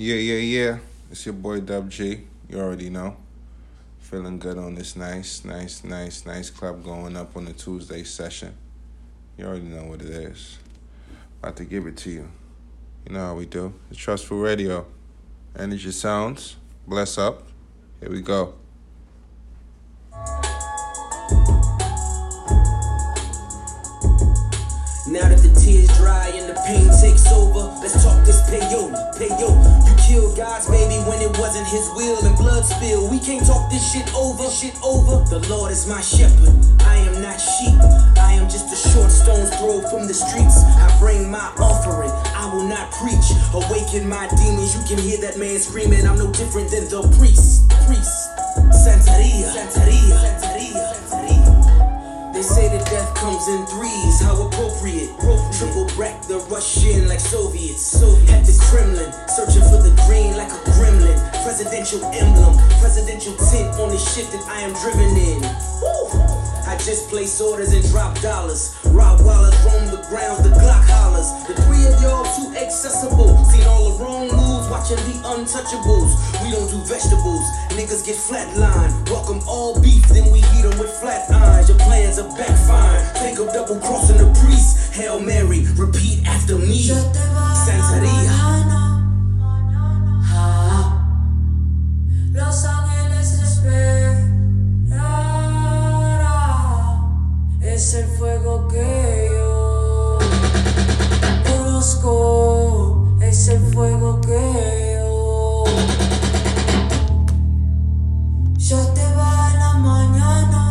Yeah, yeah, yeah. It's your boy Dub G. You already know. Feeling good on this nice, nice, nice, nice club going up on the Tuesday session. You already know what it is. About to give it to you. You know how we do. It's Trustfool Radio. EnergySoundz. Bless up. Here we go. Pain takes over, let's talk this payola, payola. You killed God's baby when it wasn't his will and blood spill. We can't talk this shit over, shit over. The Lord is my shepherd. I am not sheep. I am just a short stone's throw from the streets. I bring my offering. I will not preach. Awaken my demons. You can hear that man screaming. I'm no different than the priest. Priest. Santeria. Santeria. Santeria. They say that death comes in threes, how appropriate. Triple back the Russian like Soviets. At the Kremlin, searching for the green like a gremlin. Presidential emblem, presidential tint on the shit that I am driven in. Woo! I just place orders and drop dollars. Rottweilers roam the grounds, the Glock hollers. The three of y'all too accessible. Seen all the wrong moves, watching the untouchables. We don't do vegetables, niggas get flatlined. Welcome all beef, then we heat 'em with flat irons. Your plans are backfiring. Think of double crossing the priest. Hail Mary, repeat after me. Santeria. Los ángeles esperarán. Es el fuego que yo busco. Es el fuego que yo. Yo te va en la mañana.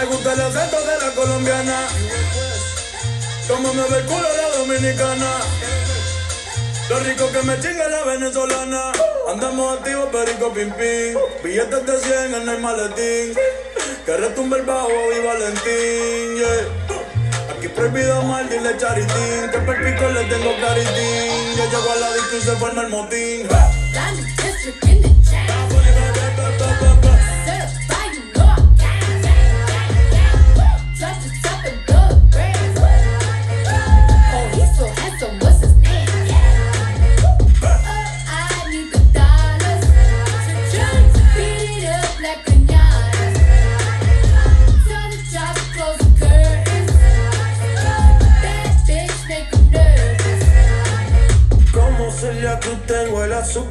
Me gusta el acento de la colombiana. Como me ve el culo la dominicana. Lo rico que me chinga la venezolana. Andamos activos, perico pim pim. Billetes de 100 en el maletín. Que retumbe el bajo y Valentín. Yeah. Aquí prohibido mal, dile charitín. Que perpico le tengo claritín. Yo llego a la disco y se forma el motín.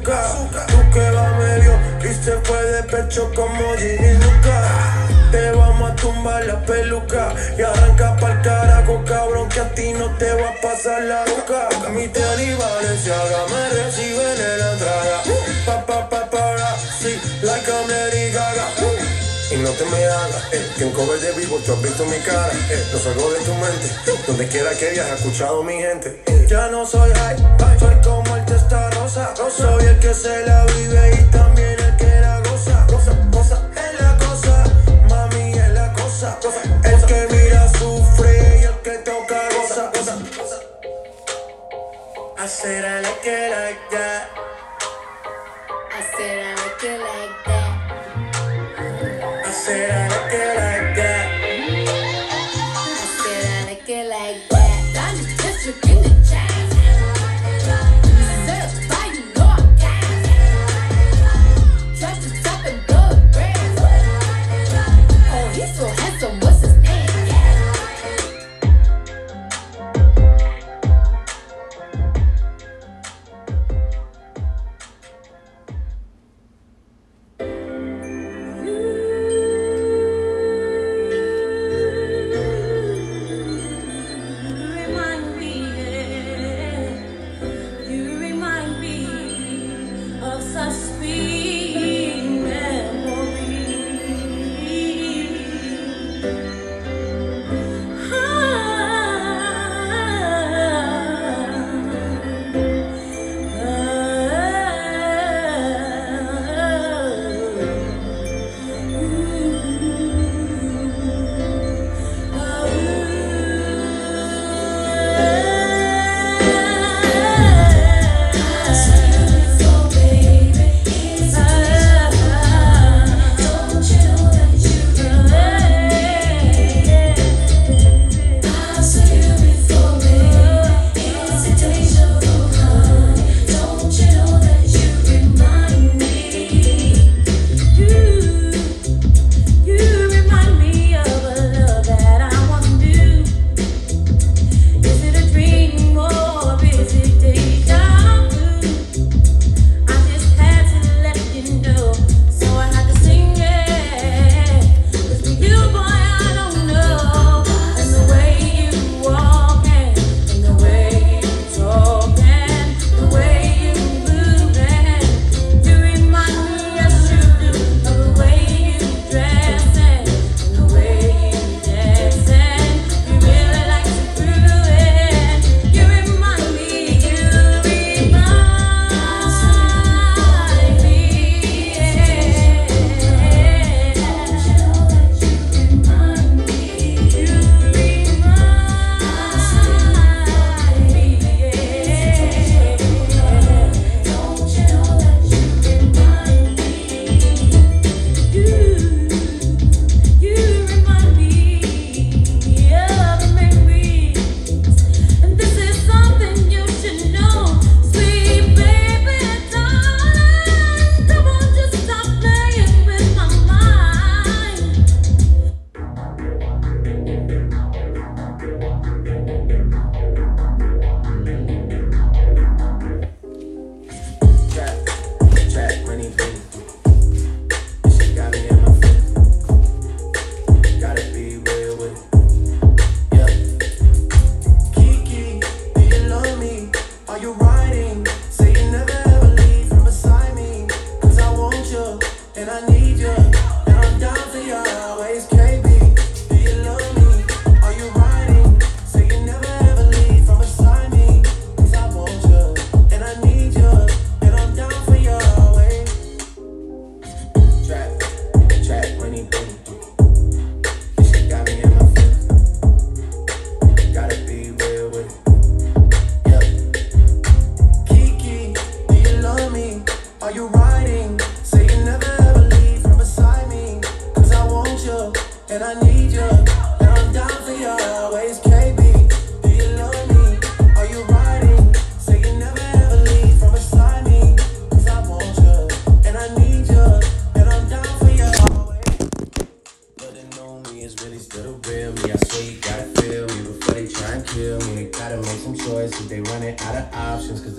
Azúcar? Tú que va medio y se fue de pecho como Ginny Luca. Te vamos a tumbar la peluca y arranca pa'l carajo, cabrón, que a ti no te va a pasar la boca. Mi tenis Valenciaga me reciben en la entrada. Pa, pa, pa, para, sí, like I'm Lady Gaga. Y no te me hagas, eh, que en cover de vivo tú has visto mi cara, eh, no salgo de tu mente, donde quiera que hayas escuchado mi gente. Ya no soy high, soy como testa rosa, soy el que se la vive y también el que la goza, goza, goza, es la cosa, mami es la cosa, el que mira sufre y el que toca goza, goza, goza. I said I like it like that. I said I like it like that. I said I like it like that.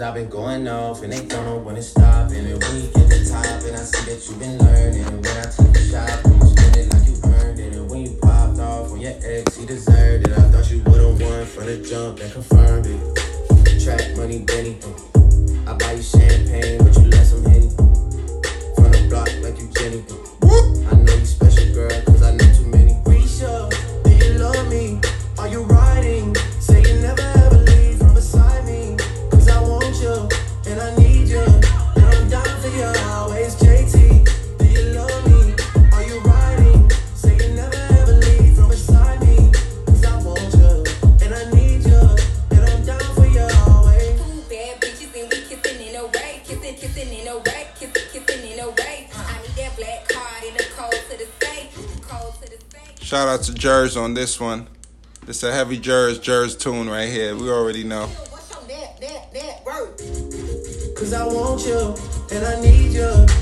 I've been going off and they don't know when to stop. And then when you get the top, and I see that you've been on this one. This is a heavy Jers Jers tune right here. We already know. Cause I want you and I need you.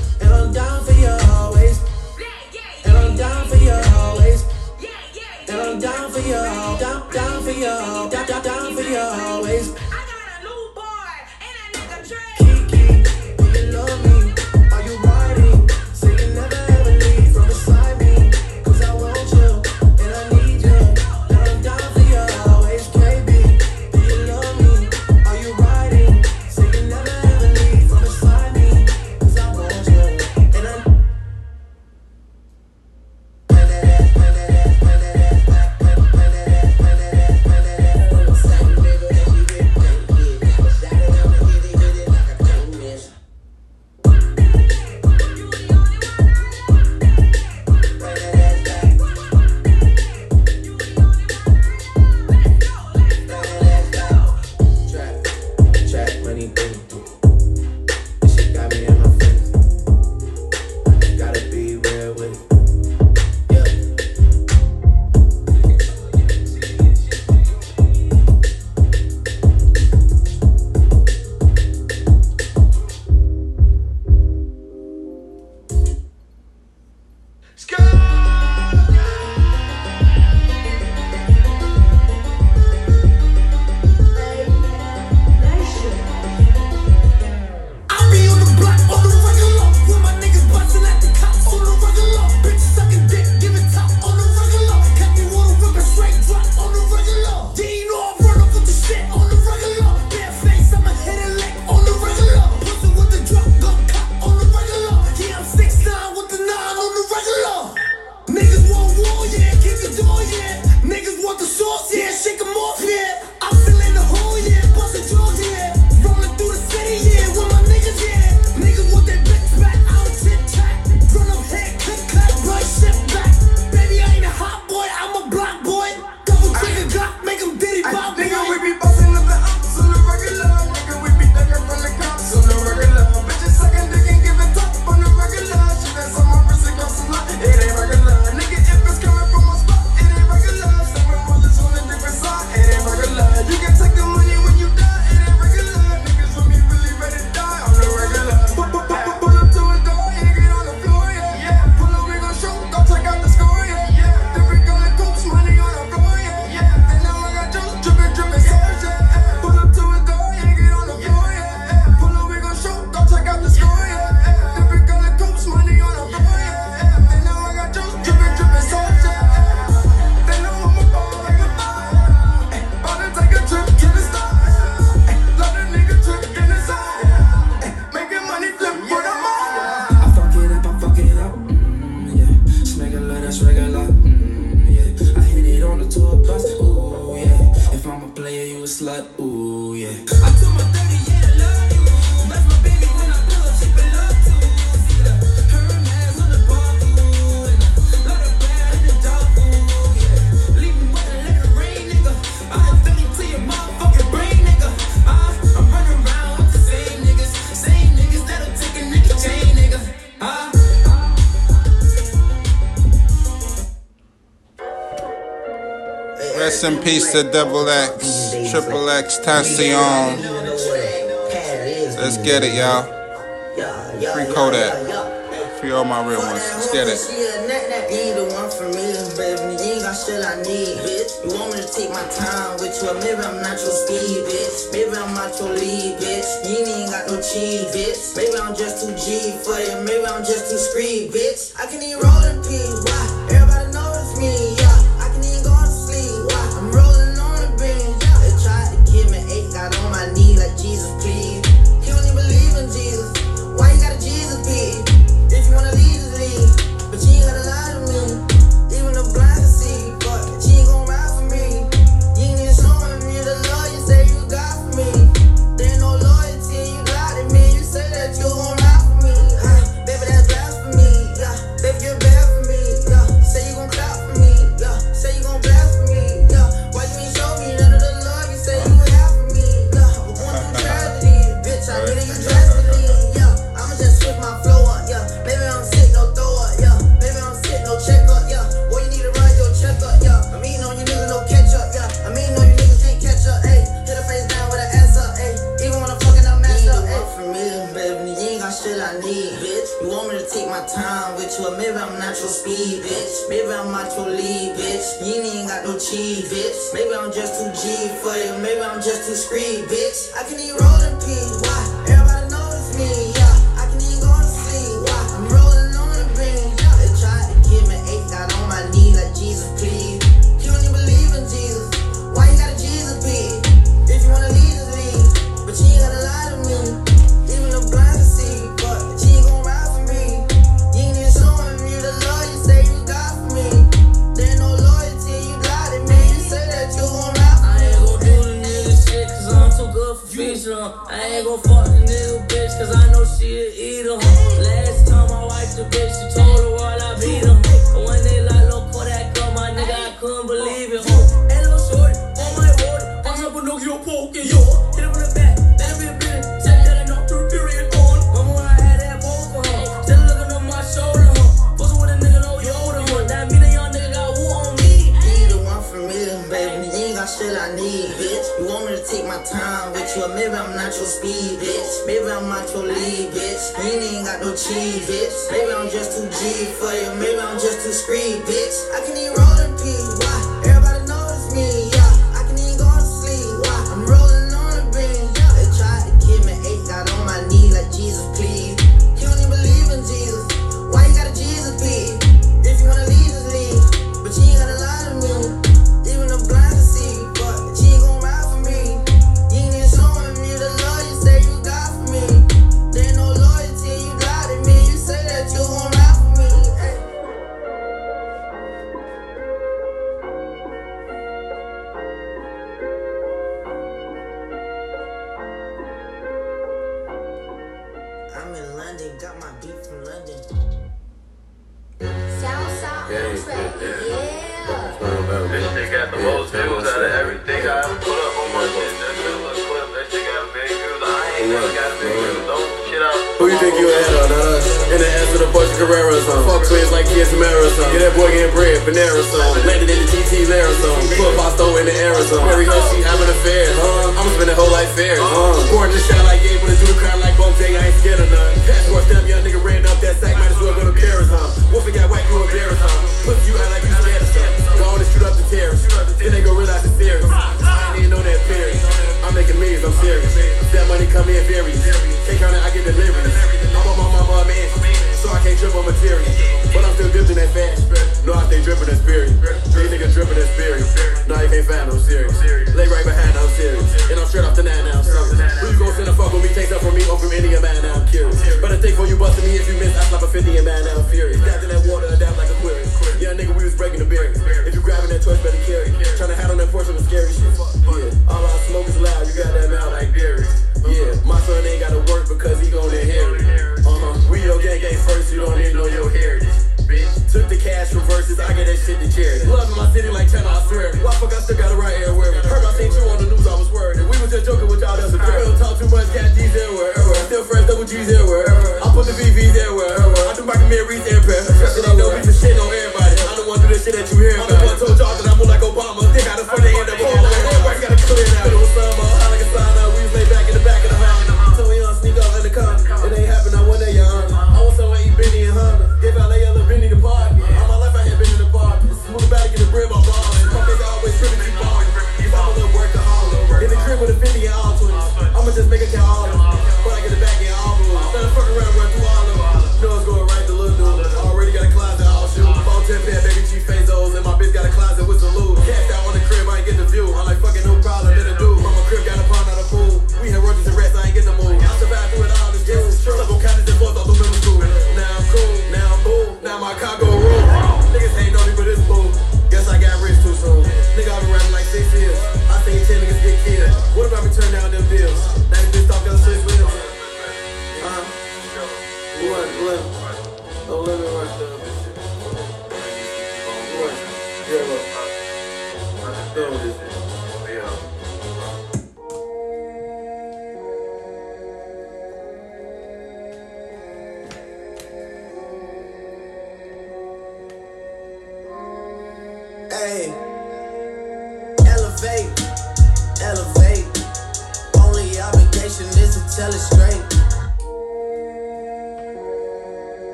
It's a double X, triple X, Tassion. Let's get it, y'all. Free Kodak. Free all my real ones. Let's get it bitch. You want me to take my time with you? Maybe I'm not your speed, bitch. Maybe I'm not your lead, bitch. You ain't got no cheese, bitch. Maybe I'm just too G for you. Maybe I'm just too screed, bitch. Maybe I'm out your league, bitch. You ain't got no cheese, bitch. Maybe I'm just too G for you. Maybe I'm just too screed, bitch. I can eat rolling in. better carry. Tryna hide on that force of the scary shit. Yeah. All our smoke is loud, you got that mouth like Barry. Yeah, my son ain't gotta work because he gon' inherit. Uh-huh. We your gang gang first, you don't even know your heritage. Bitch. Took the cash for verses, I get that shit to charity. in my city like China, I swear. Why fuck I still gotta write air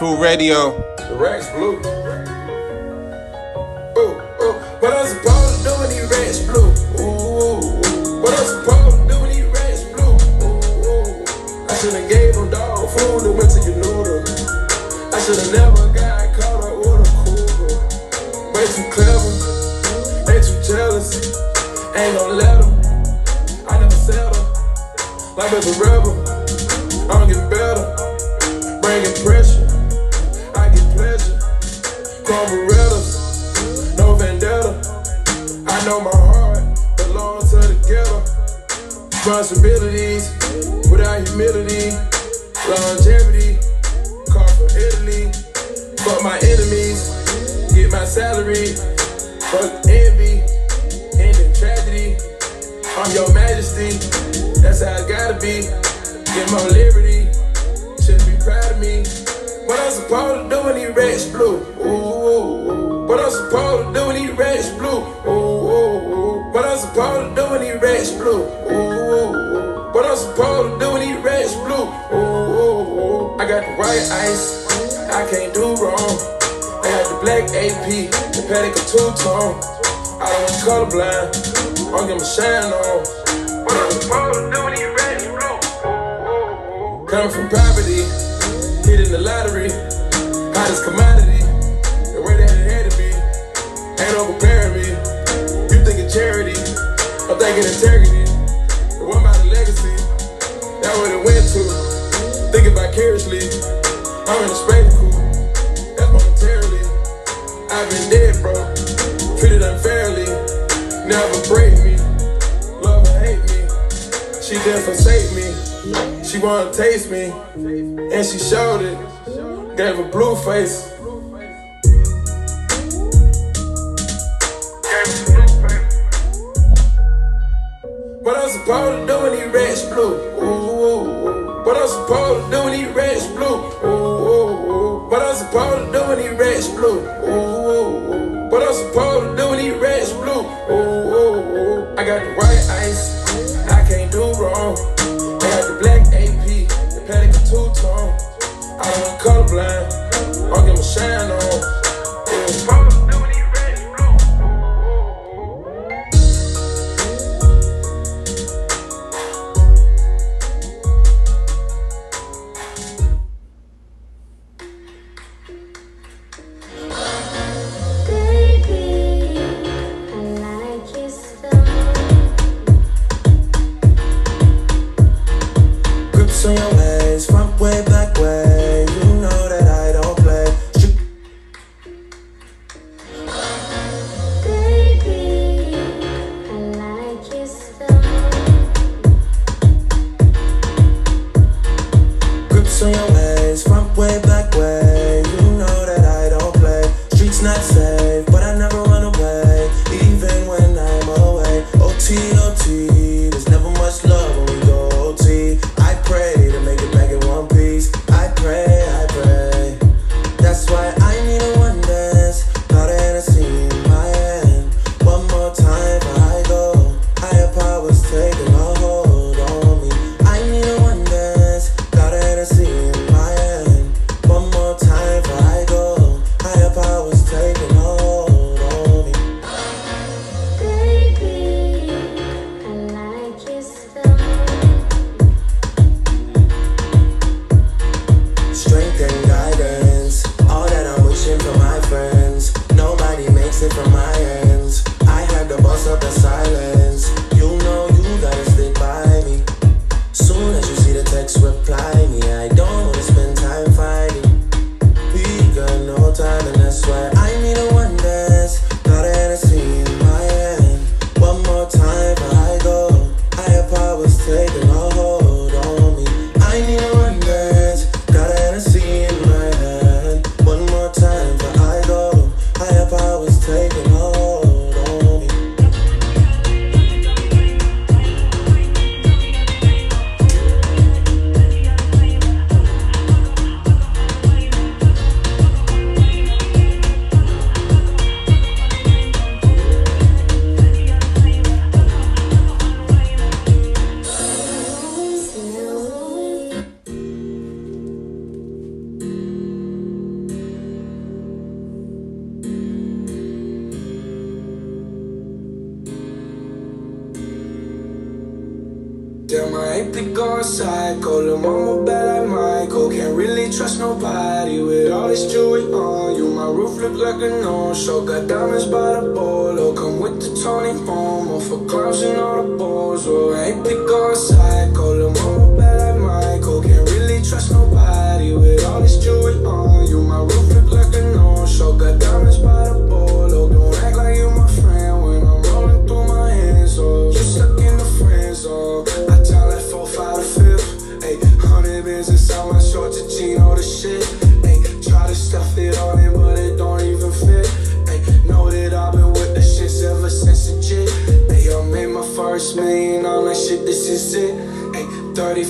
Trustfool Radio. The racks blue. Gave a blue face.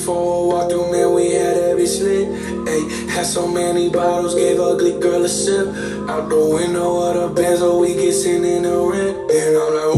before I walked through, man, we had every slip. Ayy, had so many bottles, gave ugly girl a sip. Out the window of the Benz, oh, we get sent in the rent. And I'm like,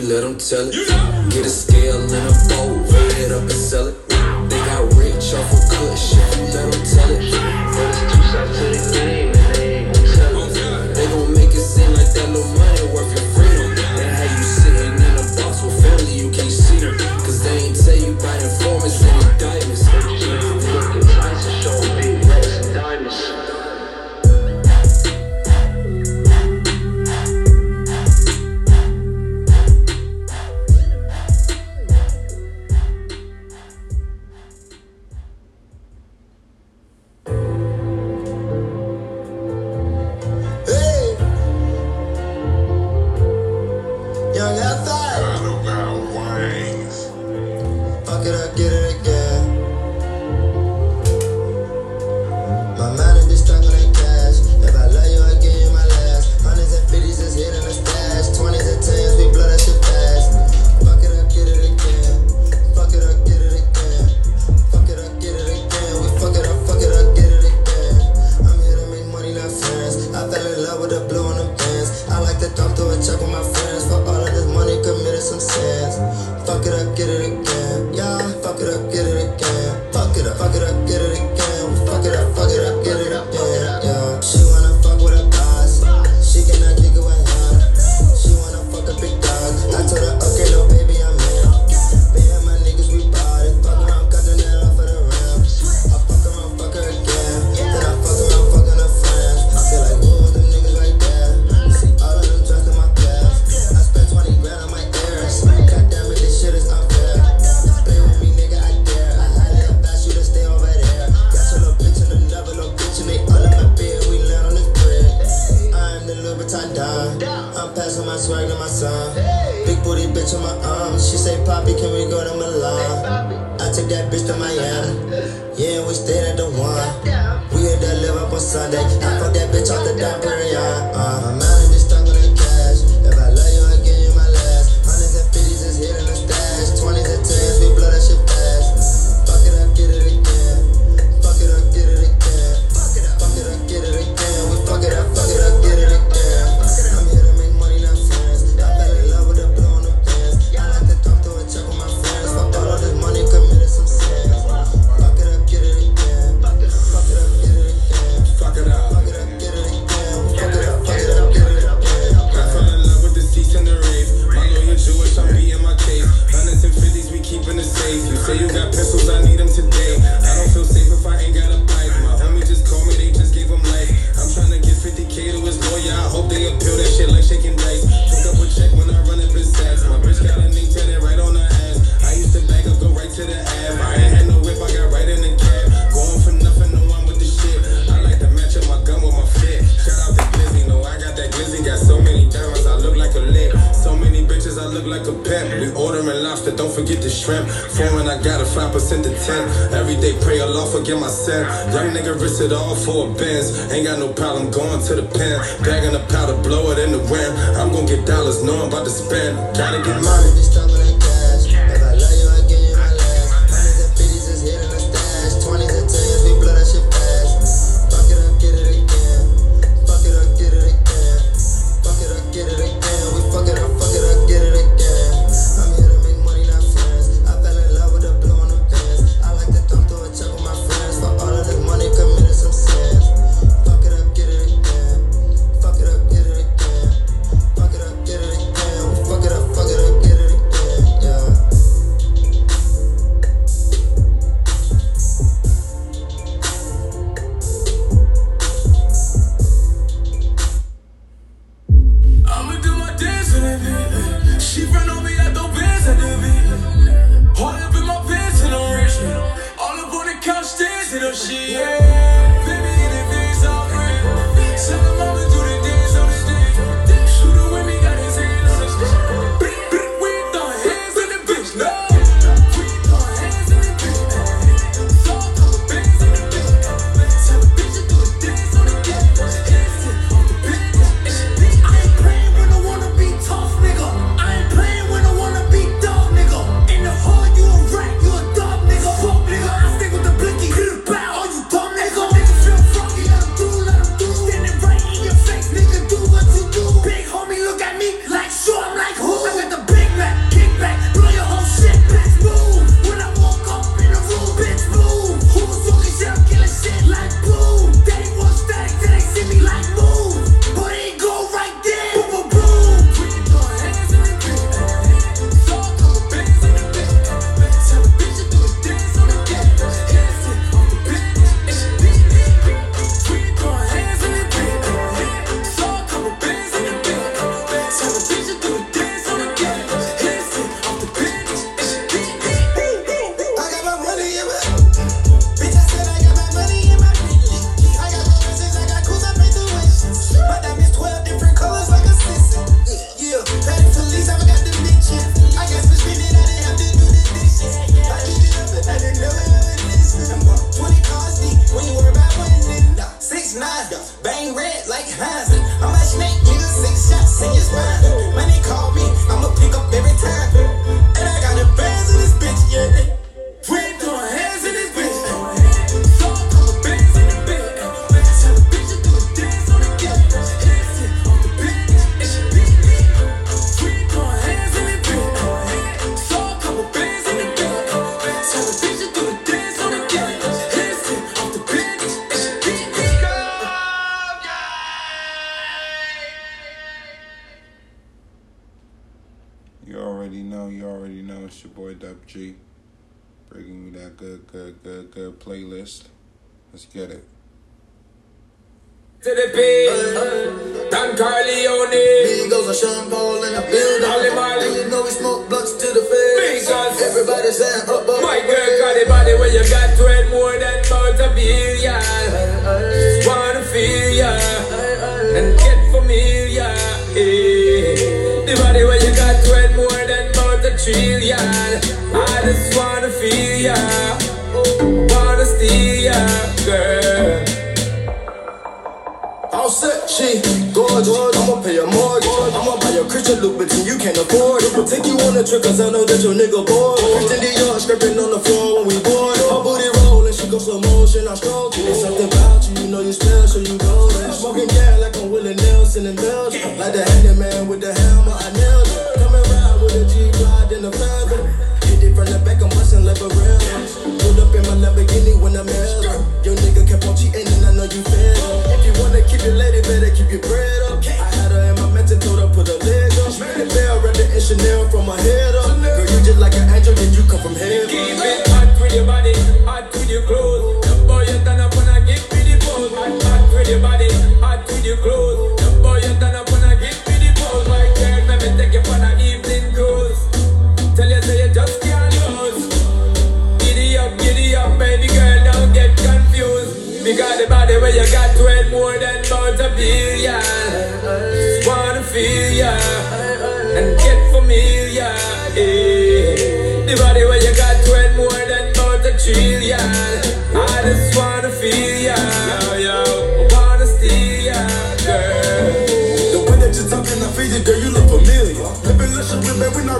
you let them tell it. Get a scale and a bowl, weigh it up and sell it. chicken leg. We ordering lobster, don't forget the shrimp. Foreign, I got a 5% to 10. Every day pray Allah forgive my sin. Young nigga risk it all for a Benz. Ain't got no problem going to the pen. Bagging the powder, blow it in the wind. I'm gonna get dollars, know I'm about to spend. Gotta get money. Shabbat bitch and you can't afford it. Take you on a trip cause I know that your nigga bored.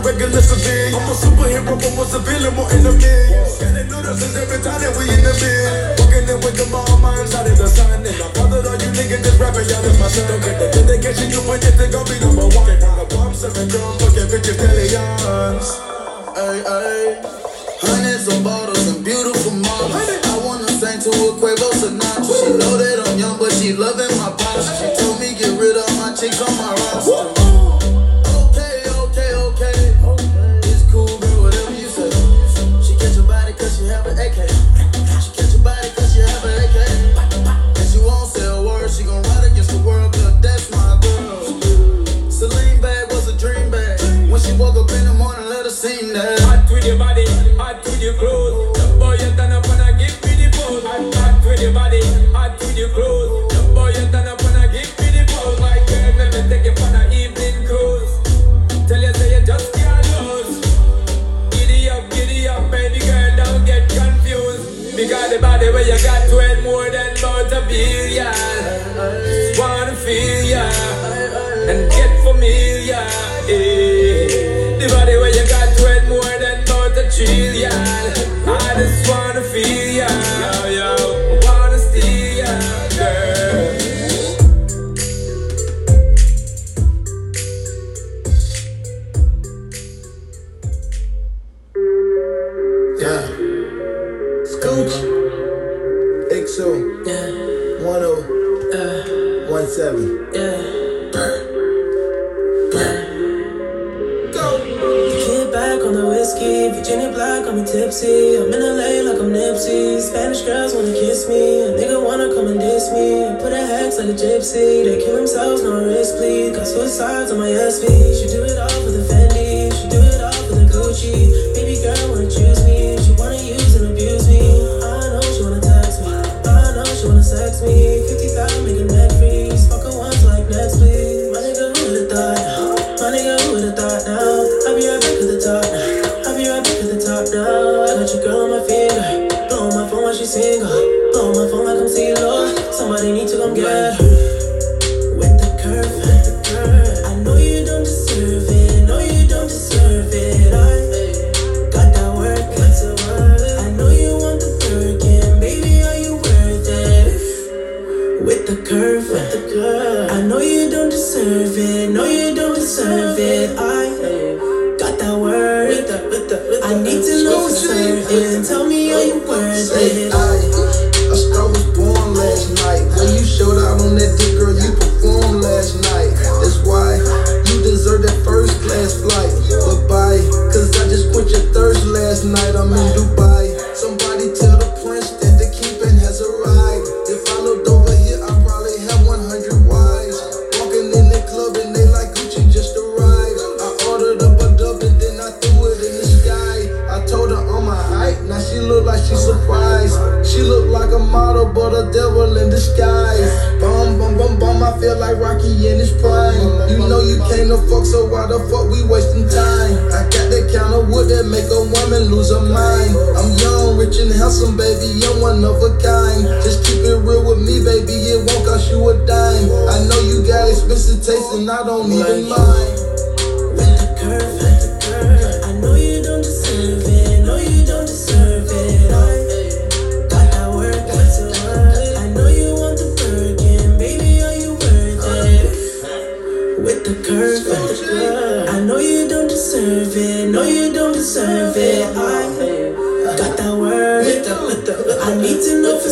regular civilian. I'm a superhero, but was a villain, more in a million. Getting notices every time that we in the mix, Walking in with them all, my inside of the sun. And I bothered all you niggas just rapping, y'all is my son. Don't get the dedication, you point, you think I'll be number one. And I'm a bomb, seven drum, fucking bitches, millions. Ay, ay. Hundreds of bottles and beautiful models. I wanna sing to a Quavo Sinatra. She know that I'm young, but she loving my box. She told me get rid of my chicks on my roster. tipsy, they kill themselves, no risk, please. Got suicides on my SP. Should do it all for the family.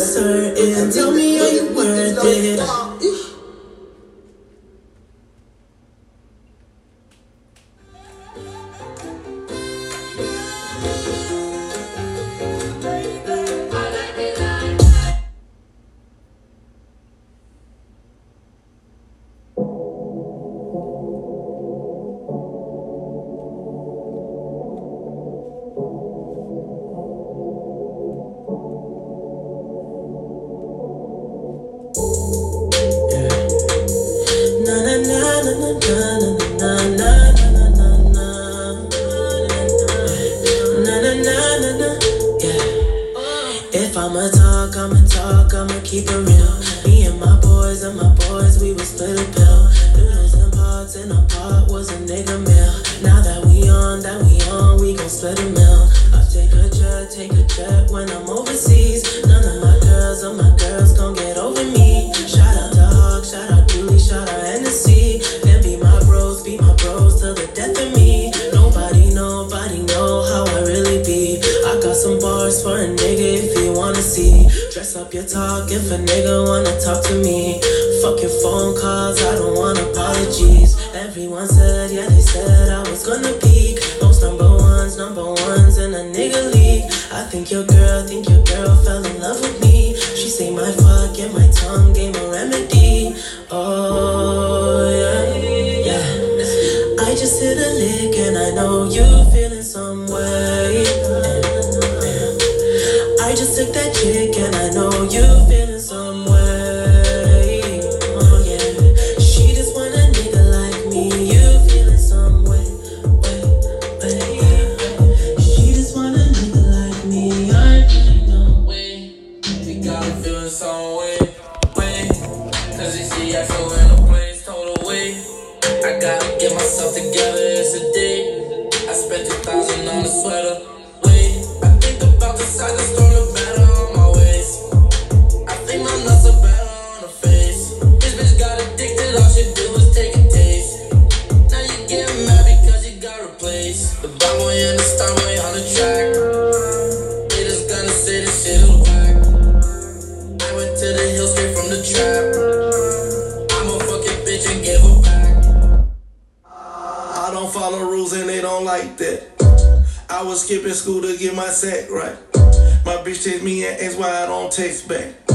Sir. just hit a lick and I know you feeling don't